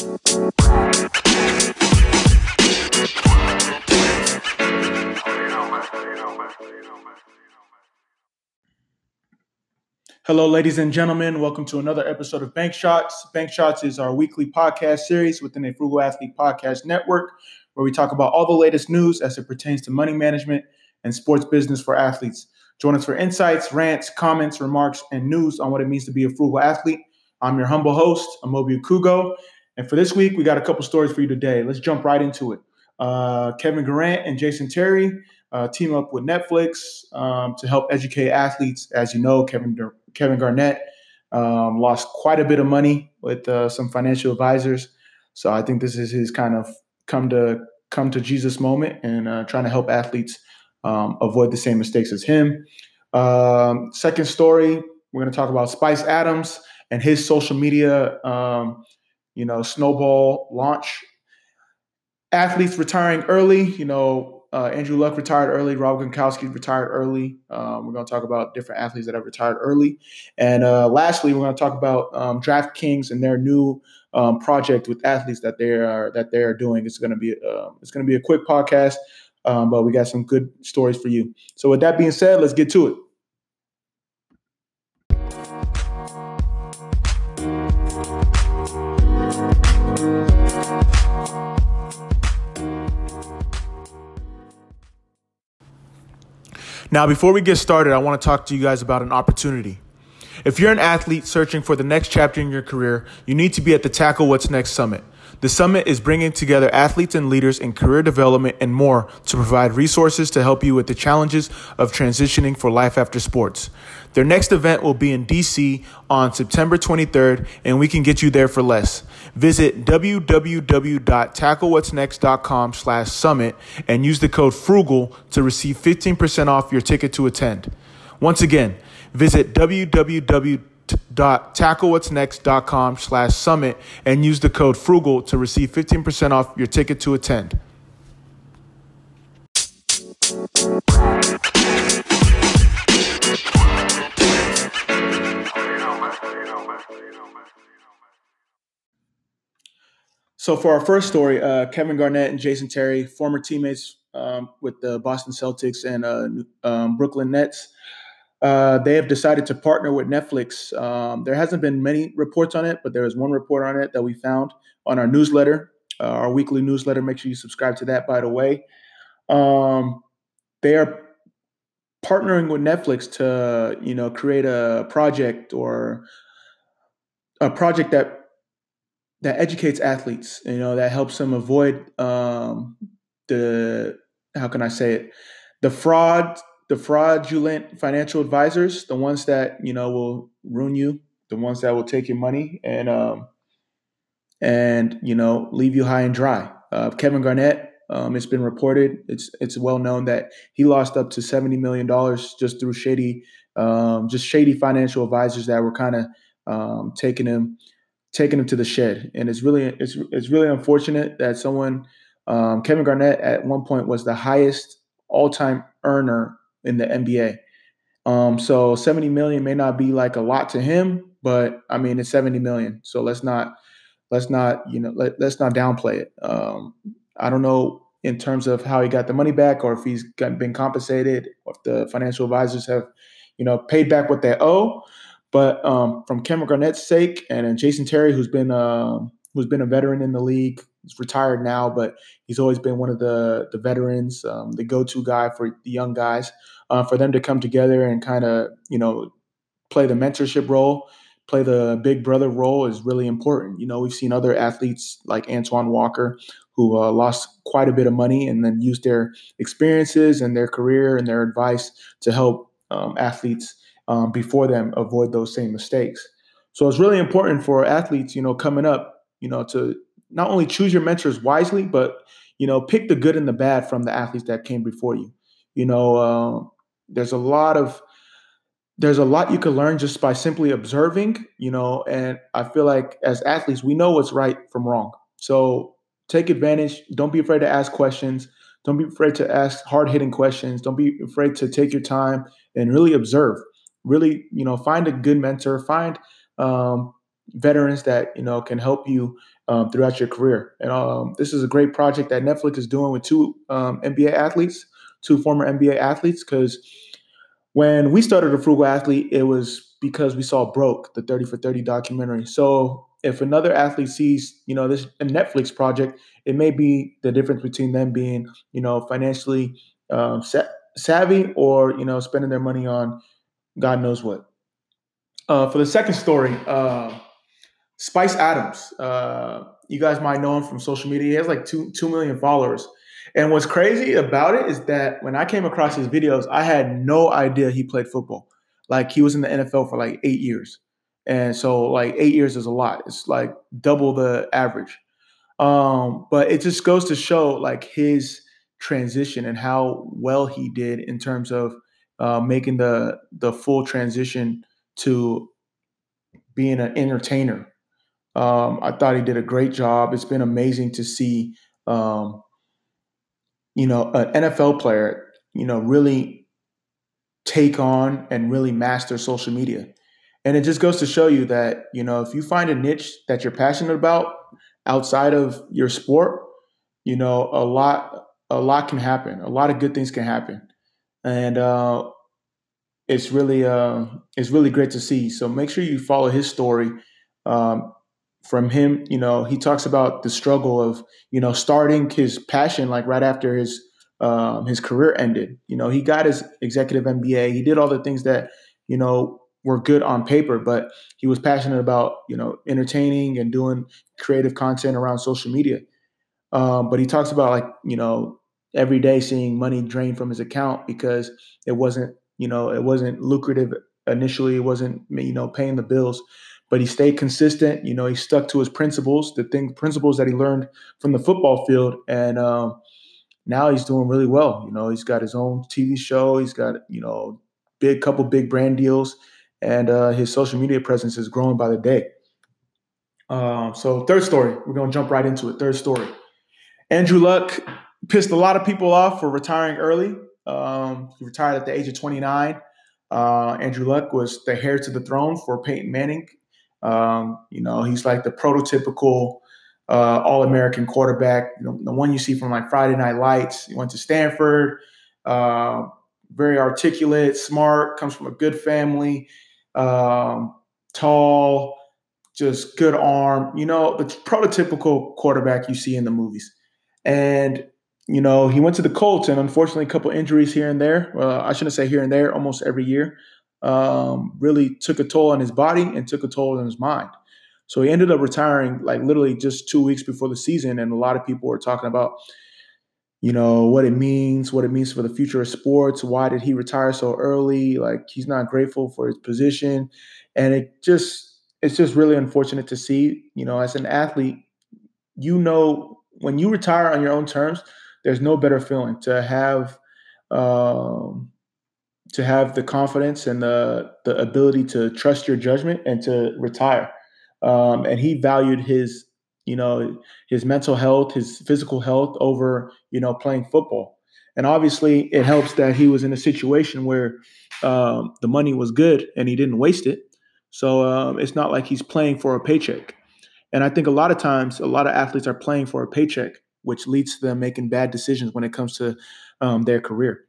Hello, ladies and gentlemen. Welcome to another episode of Bank Shots. Bank Shots is our weekly podcast series within a Frugal Athlete Podcast Network, where we talk about all the latest news as it pertains to money management and sports business for athletes. Join us for insights, rants, comments, remarks, and news on what it means to be a frugal athlete. I'm your humble host, Amobi Okugo. And for this week, we got a couple stories for you today. Let's jump right into it. Uh, Kevin Durant and Jason Terry uh, team up with Netflix um, to help educate athletes. As you know, Kevin Dur- Kevin Garnett um, lost quite a bit of money with uh, some financial advisors. So I think this is his kind of come to come to Jesus moment and uh, trying to help athletes um, avoid the same mistakes as him. Um, second story, we're going to talk about Spice Adams and his social media, um, you know, snowball launch. Athletes retiring early, you know, uh, Andrew Luck retired early. Rob Gronkowski retired early. Um, we're going to talk about different athletes that have retired early. And uh, lastly, we're going to talk about um, DraftKings and their new um, project with athletes that they are that they are doing. It's going to be uh, it's going to be a quick podcast, um, but we got some good stories for you. So with that being said, let's get to it. Now, before we get started, I want to talk to you guys about an opportunity. If you're an athlete searching for the next chapter in your career, you need to be at the Tackle What's Next Summit. The summit is bringing together athletes and leaders in career development and more to provide resources to help you with the challenges of transitioning for life after sports. Their next event will be in DC on September 23rd, and we can get you there for less. Visit www.tacklewhatsnext.com slash summit and use the code FRUGAL to receive 15% off your ticket to attend. Once again, visit www www.tacklewhatsnext.com slash summit and use the code frugal to receive 15% off your ticket to attend. So for our first story, uh, Kevin Garnett and Jason Terry, former teammates um, with the Boston Celtics and uh, um, Brooklyn Nets, uh, they have decided to partner with Netflix. Um, there hasn't been many reports on it, but there is one report on it that we found on our newsletter, uh, our weekly newsletter. Make sure you subscribe to that, by the way. Um, they are partnering with Netflix to, you know, create a project or a project that that educates athletes. You know, that helps them avoid um, the how can I say it, the fraud the fraudulent financial advisors, the ones that you know will ruin you, the ones that will take your money and um, and you know leave you high and dry. Uh, Kevin Garnett, um, it's been reported, it's it's well known that he lost up to seventy million dollars just through shady, um, just shady financial advisors that were kind of um, taking him taking him to the shed. And it's really it's it's really unfortunate that someone um, Kevin Garnett at one point was the highest all time earner in the NBA. Um, so 70 million may not be like a lot to him, but I mean it's 70 million. So let's not let's not you know let, let's not downplay it. Um, I don't know in terms of how he got the money back or if he's been compensated or if the financial advisors have you know paid back what they owe. But um, from Kevin Garnett's sake and Jason Terry, who's been uh, who's been a veteran in the league, he's retired now, but he's always been one of the the veterans, um, the go to guy for the young guys uh, for them to come together and kind of you know play the mentorship role, play the big brother role is really important. You know, we've seen other athletes like Antoine Walker who uh, lost quite a bit of money and then used their experiences and their career and their advice to help um, athletes um, before them avoid those same mistakes. So it's really important for athletes, you know, coming up, you know, to not only choose your mentors wisely, but you know, pick the good and the bad from the athletes that came before you. You know, uh, there's a lot of there's a lot you can learn just by simply observing, you know, and I feel like as athletes, we know what's right from wrong. So take advantage. Don't be afraid to ask questions. Don't be afraid to ask hard hitting questions. Don't be afraid to take your time and really observe. Really, you know, find a good mentor. Find, um, veterans that you know can help you um, throughout your career. And um, this is a great project that Netflix is doing with two um, NBA athletes, two former NBA athletes. Because when we started a frugal athlete, it was because we saw Broke, the Thirty for Thirty documentary. So if another athlete sees, you know, this a Netflix project, it may be the difference between them being, you know, financially um, savvy or you know spending their money on God knows what. Uh, for the second story, uh, Spice Adams. Uh, you guys might know him from social media. He has like two two million followers. And what's crazy about it is that when I came across his videos, I had no idea he played football. Like he was in the NFL for like eight years. And so like eight years is a lot. It's like double the average. Um, but it just goes to show like his transition and how well he did in terms of uh, making the the full transition to being an entertainer um, I thought he did a great job. It's been amazing to see, um, you know, an NFL player, you know, really take on and really master social media. And it just goes to show you that, you know, if you find a niche that you're passionate about outside of your sport, you know, a lot, a lot can happen. A lot of good things can happen. And, uh, it's really, uh, it's really great to see. So make sure you follow his story. Um, from him, you know, he talks about the struggle of, you know, starting his passion like right after his um, his career ended. You know, he got his executive MBA. He did all the things that, you know, were good on paper, but he was passionate about, you know, entertaining and doing creative content around social media. Um, but he talks about like, you know, every day seeing money drain from his account because it wasn't, you know, it wasn't lucrative initially. It wasn't, you know, paying the bills but he stayed consistent. You know, he stuck to his principles, the thing principles that he learned from the football field, and um, now he's doing really well. You know, he's got his own TV show. He's got you know, big couple big brand deals, and uh, his social media presence is growing by the day. Um, so third story, we're gonna jump right into it. Third story, Andrew Luck pissed a lot of people off for retiring early. Um, he retired at the age of 29. Uh, Andrew Luck was the heir to the throne for Peyton Manning um, you know, he's like the prototypical uh, All American quarterback, you know, the one you see from like Friday Night Lights. He went to Stanford, uh, very articulate, smart, comes from a good family, um, tall, just good arm. You know, the prototypical quarterback you see in the movies. And you know, he went to the Colts, and unfortunately, a couple injuries here and there. Uh, I shouldn't say here and there, almost every year um, really took a toll on his body and took a toll on his mind. So he ended up retiring like literally just two weeks before the season. And a lot of people were talking about, you know, what it means, what it means for the future of sports. Why did he retire so early? Like he's not grateful for his position. And it just, it's just really unfortunate to see, you know, as an athlete, you know, when you retire on your own terms, there's no better feeling to have, um, to have the confidence and the the ability to trust your judgment and to retire. Um, and he valued his you know his mental health, his physical health over you know playing football. And obviously, it helps that he was in a situation where um, the money was good and he didn't waste it. So um, it's not like he's playing for a paycheck. And I think a lot of times, a lot of athletes are playing for a paycheck, which leads to them making bad decisions when it comes to um, their career.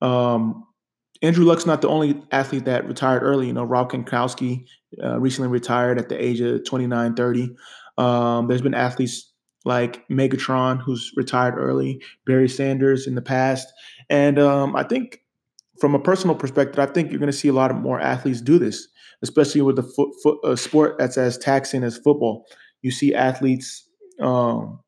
Um, Andrew Luck's not the only athlete that retired early. You know, Rob Gronkowski uh, recently retired at the age of 29, 30. Um, there's been athletes like Megatron, who's retired early, Barry Sanders in the past. And um, I think from a personal perspective, I think you're going to see a lot of more athletes do this, especially with the foot, foot, uh, sport that's as taxing as football. You see athletes, um,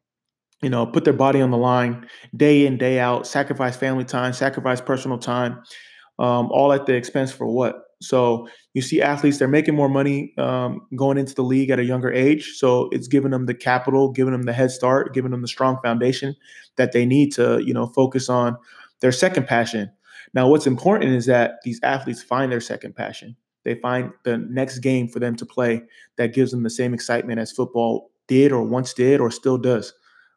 you know, put their body on the line day in, day out, sacrifice family time, sacrifice personal time, um, all at the expense for what? So you see athletes, they're making more money um, going into the league at a younger age. So it's giving them the capital, giving them the head start, giving them the strong foundation that they need to, you know, focus on their second passion. Now, what's important is that these athletes find their second passion. They find the next game for them to play that gives them the same excitement as football did or once did or still does.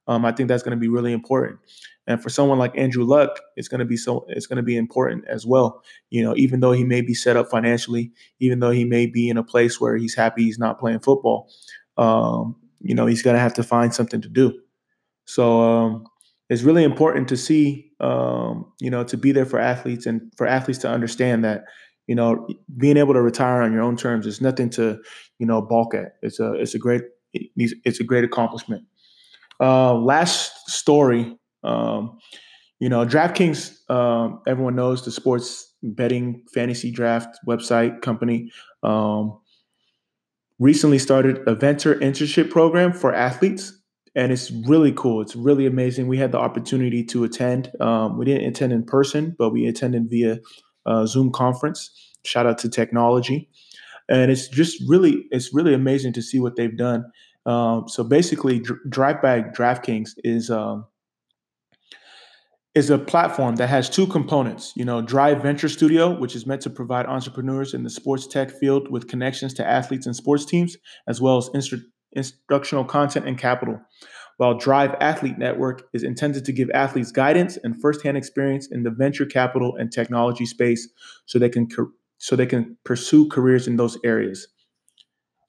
Um, I think that's going to be really important. And for someone like Andrew Luck, it's going to be so it's going to be important as well. You know, even though he may be set up financially, even though he may be in a place where he's happy he's not playing football, um, you know, he's going to have to find something to do. So um, it's really important to see, um, you know, to be there for athletes and for athletes to understand that, you know, being able to retire on your own terms is nothing to, you know, balk at. It's a it's a great it's a great accomplishment. Uh, last story, um, you know, DraftKings. Um, everyone knows the sports betting fantasy draft website company. Um, recently started a venture internship program for athletes and it's really cool. It's really amazing. We had the opportunity to attend. Um, we didn't attend in person, but we attended via uh, Zoom conference. Shout out to technology, and it's just really it's really amazing to see what they've done. Um, so basically, Dr- Drive by DraftKings is um, is a platform that has two components. You know, Drive Venture Studio, which is meant to provide entrepreneurs in the sports tech field with connections to athletes and sports teams, as well as instru- instructional content and capital. While Drive Athlete Network is intended to give athletes guidance and firsthand experience in the venture capital and technology space so they can so they can pursue careers in those areas.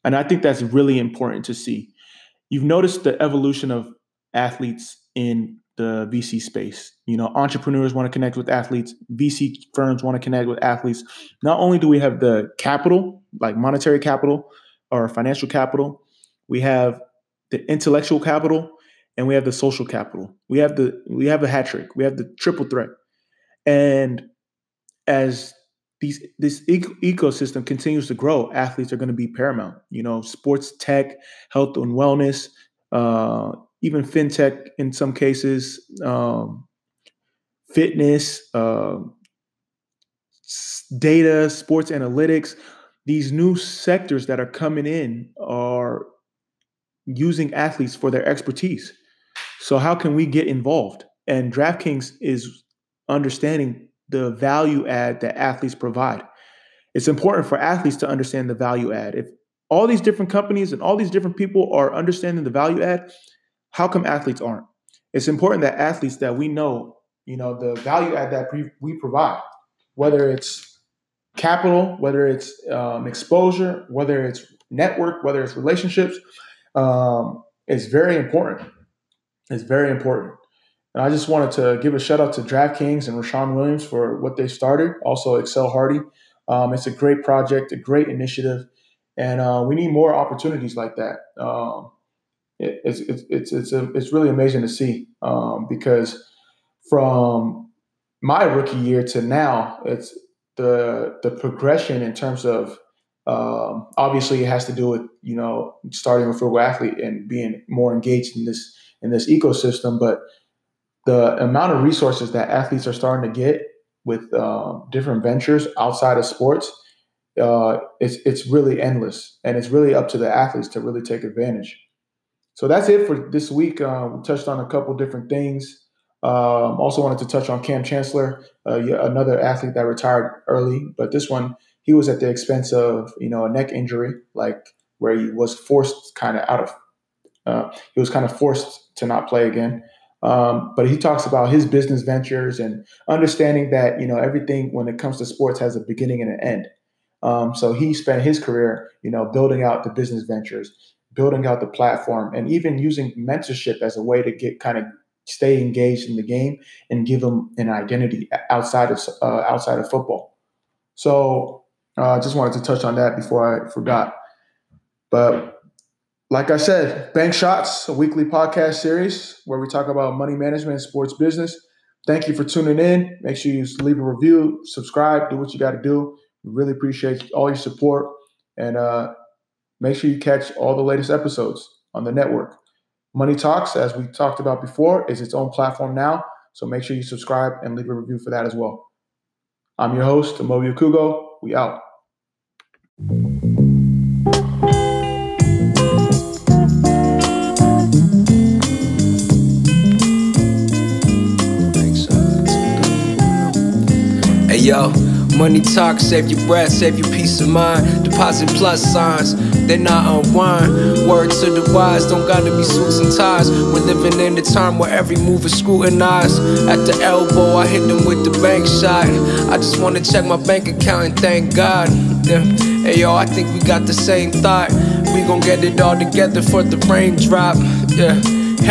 And I think that's really important to see. You've noticed the evolution of athletes in the VC space. You know, entrepreneurs want to connect with athletes, VC firms want to connect with athletes. Not only do we have the capital, like monetary capital or financial capital, we have the intellectual capital, and we have the social capital. We have the we have a hat trick. We have the triple threat. And as these this ecosystem continues to grow, athletes are going to be paramount. You know, sports tech, health and wellness, uh, even fintech in some cases, um, fitness, uh, data, sports analytics. These new sectors that are coming in are using athletes for their expertise. So how can we get involved? And DraftKings is understanding the value add that athletes provide. It's important for athletes to understand the value add. If all these different companies and all these different people are understanding the value add, how come athletes aren't? It's important that athletes that we know, you know, the value add that we, provide, whether it's capital, whether it's um, exposure, whether it's network, whether it's relationships, um, is very important. It's very important. And I just wanted to give a shout out to DraftKings and Rashawn Williams for what they started. Also, Excel Hardy. Um, it's a great project, a great initiative, and uh, we need more opportunities like that. Um, it, it's it's it's it's, a, it's really amazing to see um, because from my rookie year to now, it's the the progression in terms of um, obviously, it has to do with you know starting a frugal athlete and being more engaged in this in this ecosystem. But the amount of resources that athletes are starting to get with uh, different ventures outside of sports, uh, it's it's really endless, and it's really up to the athletes to really take advantage. So that's it for this week. Uh, we touched on a couple different things. Um, also wanted to touch on Kam Chancellor, uh, another athlete that retired early, but this one he was at the expense of you know a neck injury, like where he was forced kind of out of. Uh, he was kind of forced to not play again. Um, but he talks about his business ventures and understanding that you know everything when it comes to sports has a beginning and an end. Um, so he spent his career, you know, building out the business ventures, building out the platform, and even using mentorship as a way to get kind of stay engaged in the game and give them an identity outside of uh, outside of football. So I uh, just wanted to touch on that before I forgot. But like I said, Bank Shots, a weekly podcast series where we talk about money management and sports business. Thank you for tuning in. Make sure you leave a review, subscribe, do what you got to do. We really appreciate all your support. And uh, make sure you catch all the latest episodes on the network. Money Talks, as we talked about before, is its own platform now. So make sure you subscribe and leave a review for that as well. I'm your host, Amobi Okugo. We out. Yo. Money talk, save your breath, save your peace of mind. Deposit plus signs, they not unwind. Word to the wise, don't gotta be suits and ties. We're living in a time where every move is scrutinized. At the elbow, I hit them with the bank shot. I just wanna check my bank account and thank God. Yeah. Hey yo, I think we got the same thought. We gon' get it all together for the raindrop. Yeah.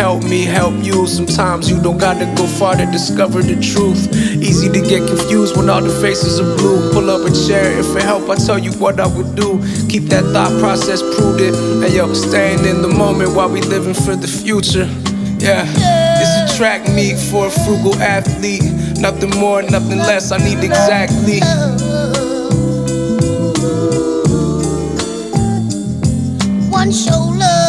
Help me, help you. Sometimes you don't gotta go far to discover the truth. Easy to get confused when all the faces are blue. Pull up a chair, if it help, I tell you what I would do. Keep that thought process prudent. And yo, staying in the moment while we living for the future. Yeah, it's a track meet for a frugal athlete. Nothing more, nothing less, I need exactly. One show love.